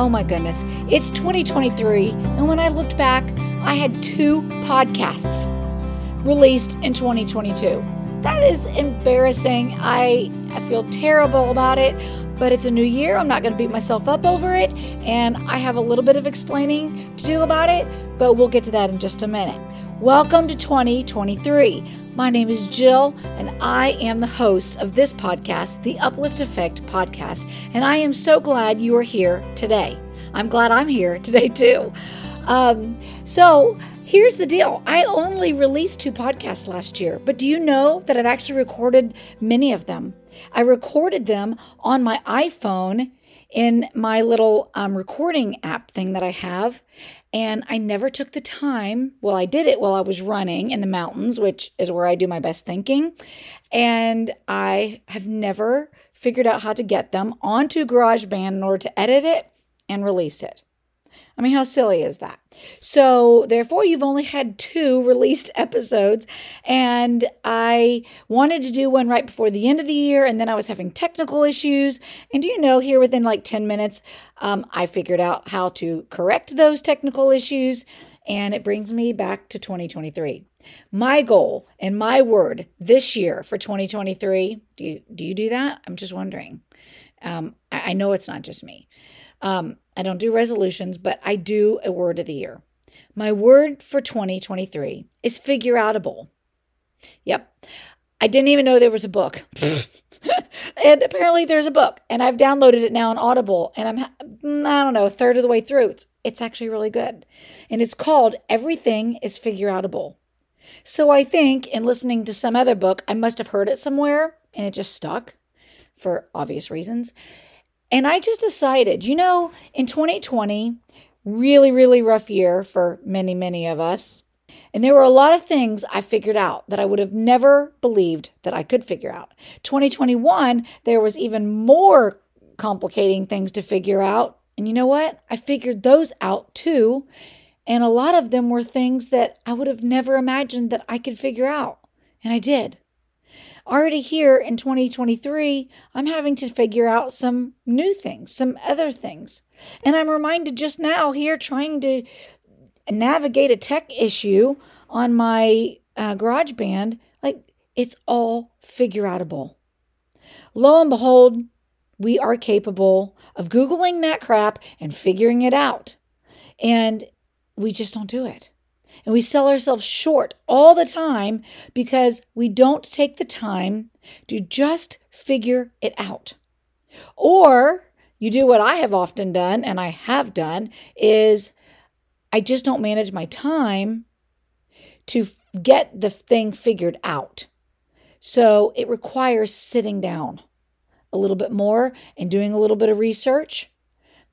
Oh my goodness, it's 2023, and when I looked back, I had two podcasts released in 2022. That is embarrassing. I, I feel terrible about it, but it's a new year. I'm not going to beat myself up over it, and I have a little bit of explaining to do about it, but we'll get to that in just a minute. Welcome to 2023. My name is Jill, and I am the host of this podcast, the Uplift Effect podcast, and I am so glad you are here today. I'm glad I'm here today too. Um, so, here's the deal I only released two podcasts last year, but do you know that I've actually recorded many of them? I recorded them on my iPhone in my little um, recording app thing that I have. And I never took the time. Well, I did it while I was running in the mountains, which is where I do my best thinking. And I have never figured out how to get them onto GarageBand in order to edit it and release it. I mean, how silly is that? So, therefore, you've only had two released episodes, and I wanted to do one right before the end of the year, and then I was having technical issues. And do you know, here within like 10 minutes, um, I figured out how to correct those technical issues, and it brings me back to 2023. My goal and my word this year for 2023 do you, do, you do that? I'm just wondering. Um, I, I know it's not just me. Um, I don't do resolutions, but I do a word of the year. My word for 2023 is figure outable. Yep. I didn't even know there was a book. and apparently there's a book and I've downloaded it now on Audible and I'm I don't know, a third of the way through. It's it's actually really good. And it's called Everything is Figure Outable. So I think in listening to some other book, I must have heard it somewhere and it just stuck for obvious reasons. And I just decided, you know, in 2020, really, really rough year for many, many of us. And there were a lot of things I figured out that I would have never believed that I could figure out. 2021, there was even more complicating things to figure out. And you know what? I figured those out too. And a lot of them were things that I would have never imagined that I could figure out. And I did already here in 2023, I'm having to figure out some new things, some other things. And I'm reminded just now here trying to navigate a tech issue on my uh, GarageBand, like it's all figure outable. Lo and behold, we are capable of Googling that crap and figuring it out. And we just don't do it. And we sell ourselves short all the time because we don't take the time to just figure it out. Or you do what I have often done, and I have done, is I just don't manage my time to get the thing figured out. So it requires sitting down a little bit more and doing a little bit of research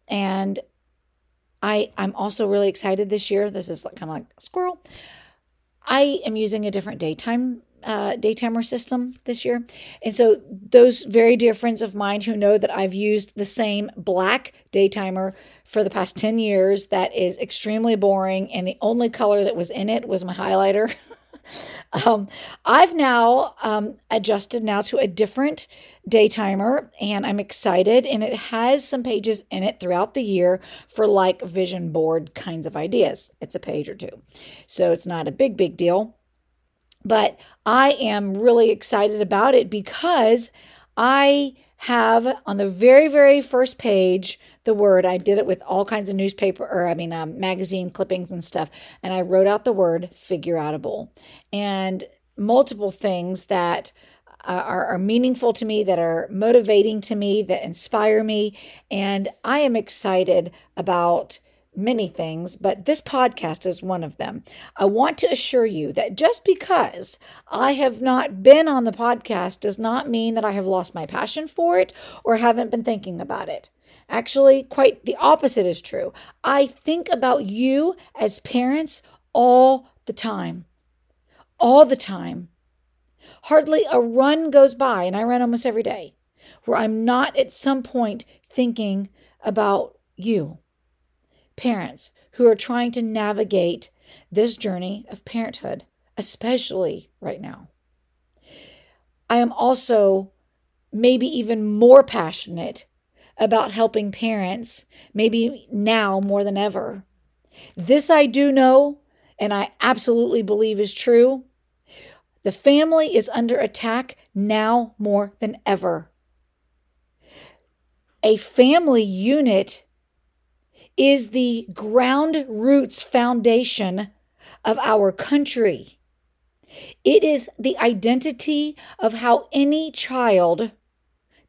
and I, I'm also really excited this year. This is kind of like squirrel. I am using a different daytime uh, daytimer system this year. And so, those very dear friends of mine who know that I've used the same black daytimer for the past 10 years, that is extremely boring. And the only color that was in it was my highlighter. Um, I've now um, adjusted now to a different day timer and I'm excited and it has some pages in it throughout the year for like vision board kinds of ideas. It's a page or two. So it's not a big, big deal. But I am really excited about it because I have on the very, very first page the word. I did it with all kinds of newspaper, or I mean, um, magazine clippings and stuff. And I wrote out the word figure outable and multiple things that uh, are, are meaningful to me, that are motivating to me, that inspire me. And I am excited about many things, but this podcast is one of them. I want to assure you that just because I have not been on the podcast does not mean that I have lost my passion for it or haven't been thinking about it. Actually, quite the opposite is true. I think about you as parents all the time. All the time. Hardly a run goes by, and I run almost every day, where I'm not at some point thinking about you parents who are trying to navigate this journey of parenthood, especially right now. I am also maybe even more passionate about helping parents, maybe now more than ever. This I do know, and I absolutely believe is true. The family is under attack now more than ever. A family unit is the ground roots foundation of our country. It is the identity of how any child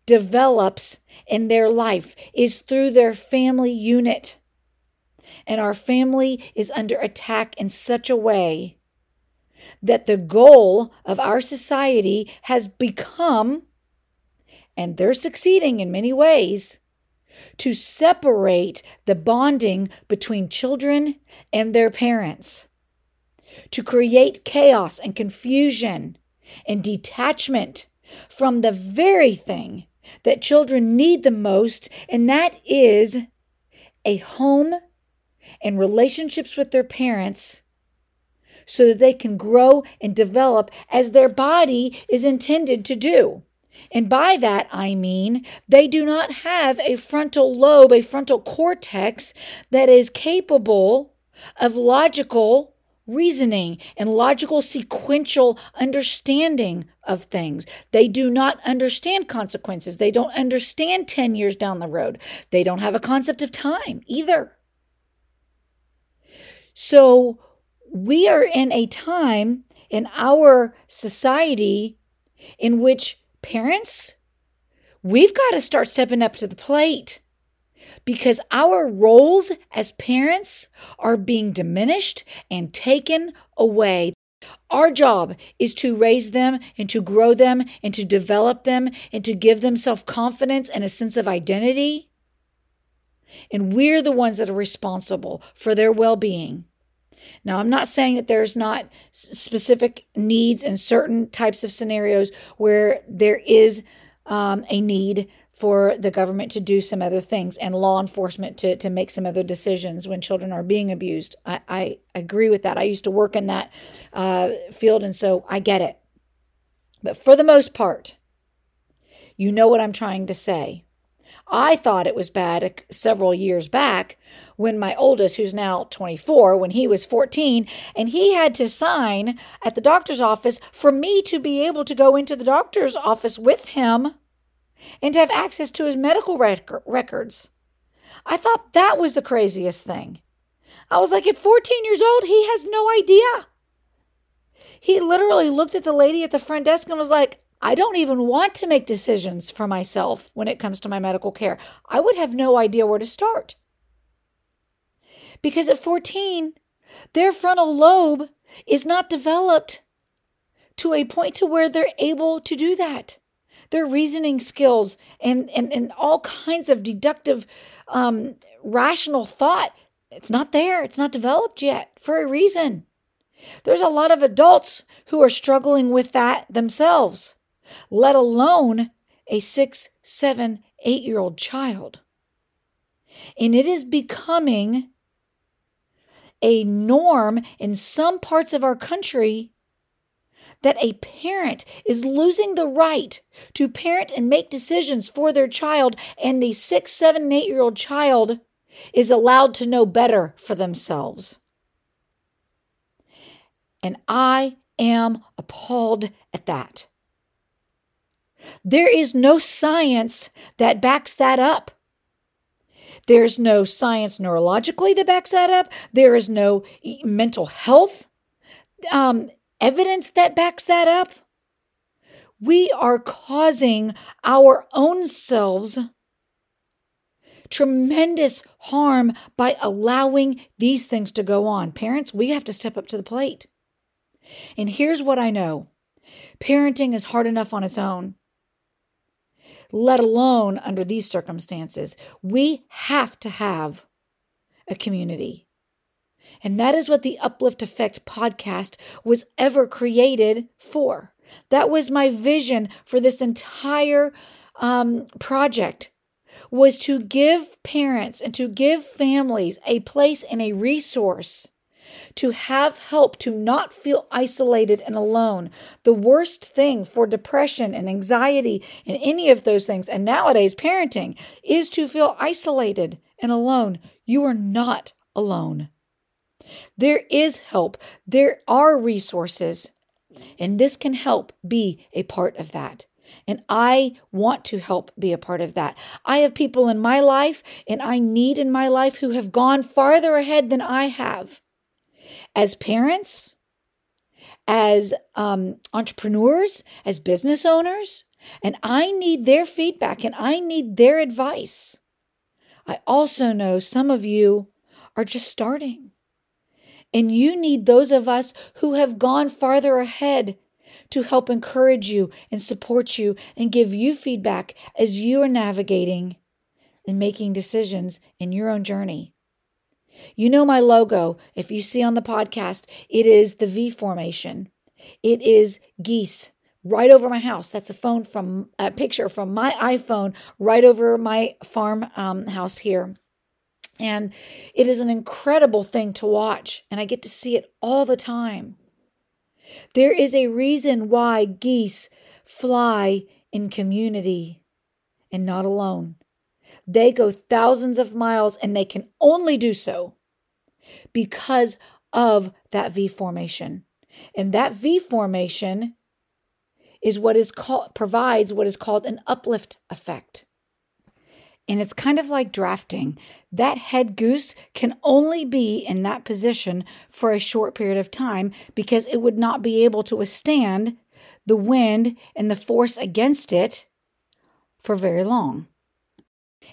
develops in their life is through their family unit. And our family is under attack in such a way that the goal of our society has become, and they're succeeding in many ways, to separate the bonding between children and their parents, to create chaos and confusion and detachment from the very thing that children need the most, and that is a home and relationships with their parents so that they can grow and develop as their body is intended to do. And by that, I mean they do not have a frontal lobe, a frontal cortex that is capable of logical reasoning and logical sequential understanding of things. They do not understand consequences. They don't understand 10 years down the road. They don't have a concept of time either. So, we are in a time in our society in which parents, we've got to start stepping up to the plate because our roles as parents are being diminished and taken away. Our job is to raise them and to grow them and to develop them and to give them self confidence and a sense of identity. And we're the ones that are responsible for their well being. Now, I'm not saying that there's not specific needs in certain types of scenarios where there is um, a need for the government to do some other things and law enforcement to, to make some other decisions when children are being abused. I, I agree with that. I used to work in that uh, field, and so I get it. But for the most part, you know what I'm trying to say. I thought it was bad uh, several years back when my oldest, who's now 24, when he was 14, and he had to sign at the doctor's office for me to be able to go into the doctor's office with him and to have access to his medical rec- records. I thought that was the craziest thing. I was like, at 14 years old, he has no idea. He literally looked at the lady at the front desk and was like, I don't even want to make decisions for myself when it comes to my medical care. I would have no idea where to start. Because at 14, their frontal lobe is not developed to a point to where they're able to do that. Their reasoning skills and, and, and all kinds of deductive, um, rational thought, it's not there. It's not developed yet for a reason. There's a lot of adults who are struggling with that themselves let alone a six, seven, eight year old child. And it is becoming a norm in some parts of our country that a parent is losing the right to parent and make decisions for their child, and the six, seven, eight year old child is allowed to know better for themselves. And I am appalled at that. There is no science that backs that up. There's no science neurologically that backs that up. There is no mental health um, evidence that backs that up. We are causing our own selves tremendous harm by allowing these things to go on. Parents, we have to step up to the plate. And here's what I know parenting is hard enough on its own let alone under these circumstances. We have to have a community. And that is what the Uplift Effect podcast was ever created for. That was my vision for this entire um, project was to give parents and to give families a place and a resource to have help, to not feel isolated and alone. The worst thing for depression and anxiety and any of those things, and nowadays parenting, is to feel isolated and alone. You are not alone. There is help, there are resources, and this can help be a part of that. And I want to help be a part of that. I have people in my life and I need in my life who have gone farther ahead than I have. As parents, as um, entrepreneurs, as business owners, and I need their feedback and I need their advice. I also know some of you are just starting. And you need those of us who have gone farther ahead to help encourage you and support you and give you feedback as you are navigating and making decisions in your own journey. You know my logo. If you see on the podcast, it is the V formation. It is geese right over my house. That's a phone from a picture from my iPhone right over my farm um, house here. And it is an incredible thing to watch, and I get to see it all the time. There is a reason why geese fly in community and not alone. They go thousands of miles and they can only do so because of that V formation. And that V formation is what is called provides what is called an uplift effect. And it's kind of like drafting. That head goose can only be in that position for a short period of time because it would not be able to withstand the wind and the force against it for very long.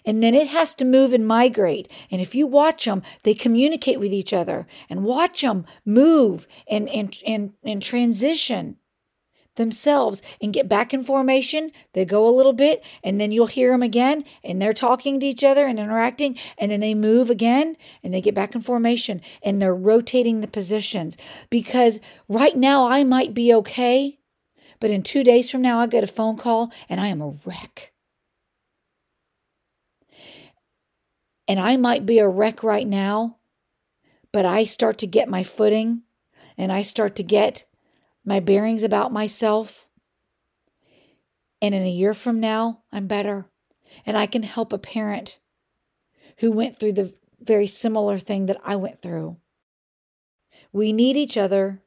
And then it has to move and migrate. And if you watch them, they communicate with each other and watch them move and, and, and, and transition themselves and get back in formation. They go a little bit and then you'll hear them again and they're talking to each other and interacting and then they move again and they get back in formation and they're rotating the positions because right now I might be okay, but in 2 days from now I get a phone call and I am a wreck. And I might be a wreck right now, but I start to get my footing and I start to get my bearings about myself. And in a year from now, I'm better. And I can help a parent who went through the very similar thing that I went through. We need each other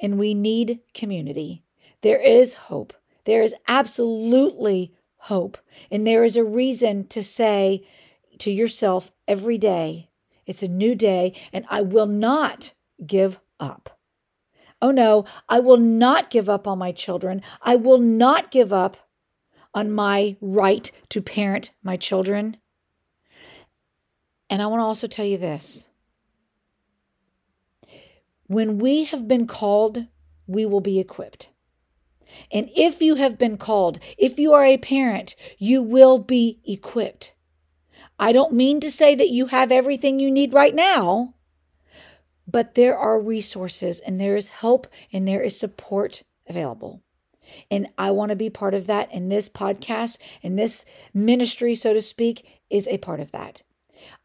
and we need community. There is hope. There is absolutely hope. And there is a reason to say to yourself every day, it's a new day, and I will not give up. Oh no, I will not give up on my children. I will not give up on my right to parent my children. And I want to also tell you this when we have been called, we will be equipped. And if you have been called, if you are a parent, you will be equipped. I don't mean to say that you have everything you need right now, but there are resources and there is help and there is support available. And I want to be part of that. And this podcast and this ministry, so to speak, is a part of that.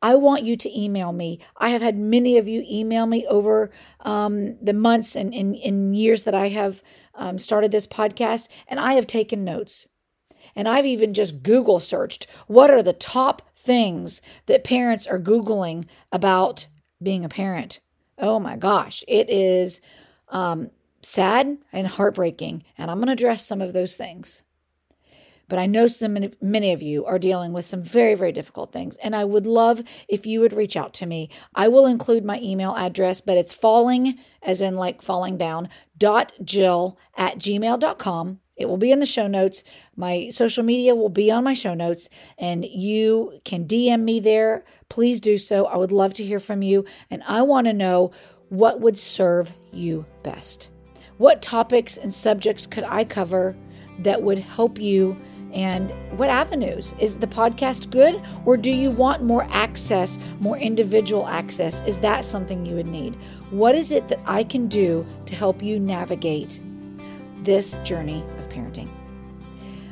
I want you to email me. I have had many of you email me over um, the months and, and, and, years that I have um, started this podcast, and I have taken notes. And I've even just Google searched what are the top things that parents are Googling about being a parent. Oh my gosh, it is um, sad and heartbreaking. And I'm going to address some of those things. But I know some many of you are dealing with some very, very difficult things. And I would love if you would reach out to me. I will include my email address, but it's falling, as in like falling down, dot jill at gmail.com. It will be in the show notes. My social media will be on my show notes, and you can DM me there. Please do so. I would love to hear from you, and I want to know what would serve you best. What topics and subjects could I cover that would help you? And what avenues? Is the podcast good, or do you want more access, more individual access? Is that something you would need? What is it that I can do to help you navigate this journey parenting?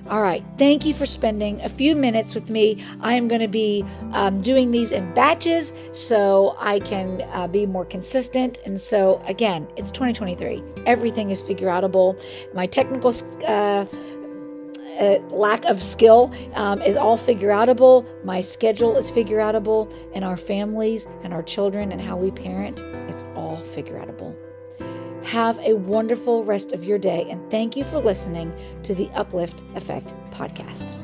All right. Thank you for spending a few minutes with me. I am going to be um, doing these in batches so I can uh, be more consistent. And so, again, it's 2023. Everything is figure outable. My technical uh, uh, lack of skill um, is all figure outable. My schedule is figure outable. And our families and our children and how we parent, it's all figure outable. Have a wonderful rest of your day, and thank you for listening to the Uplift Effect podcast.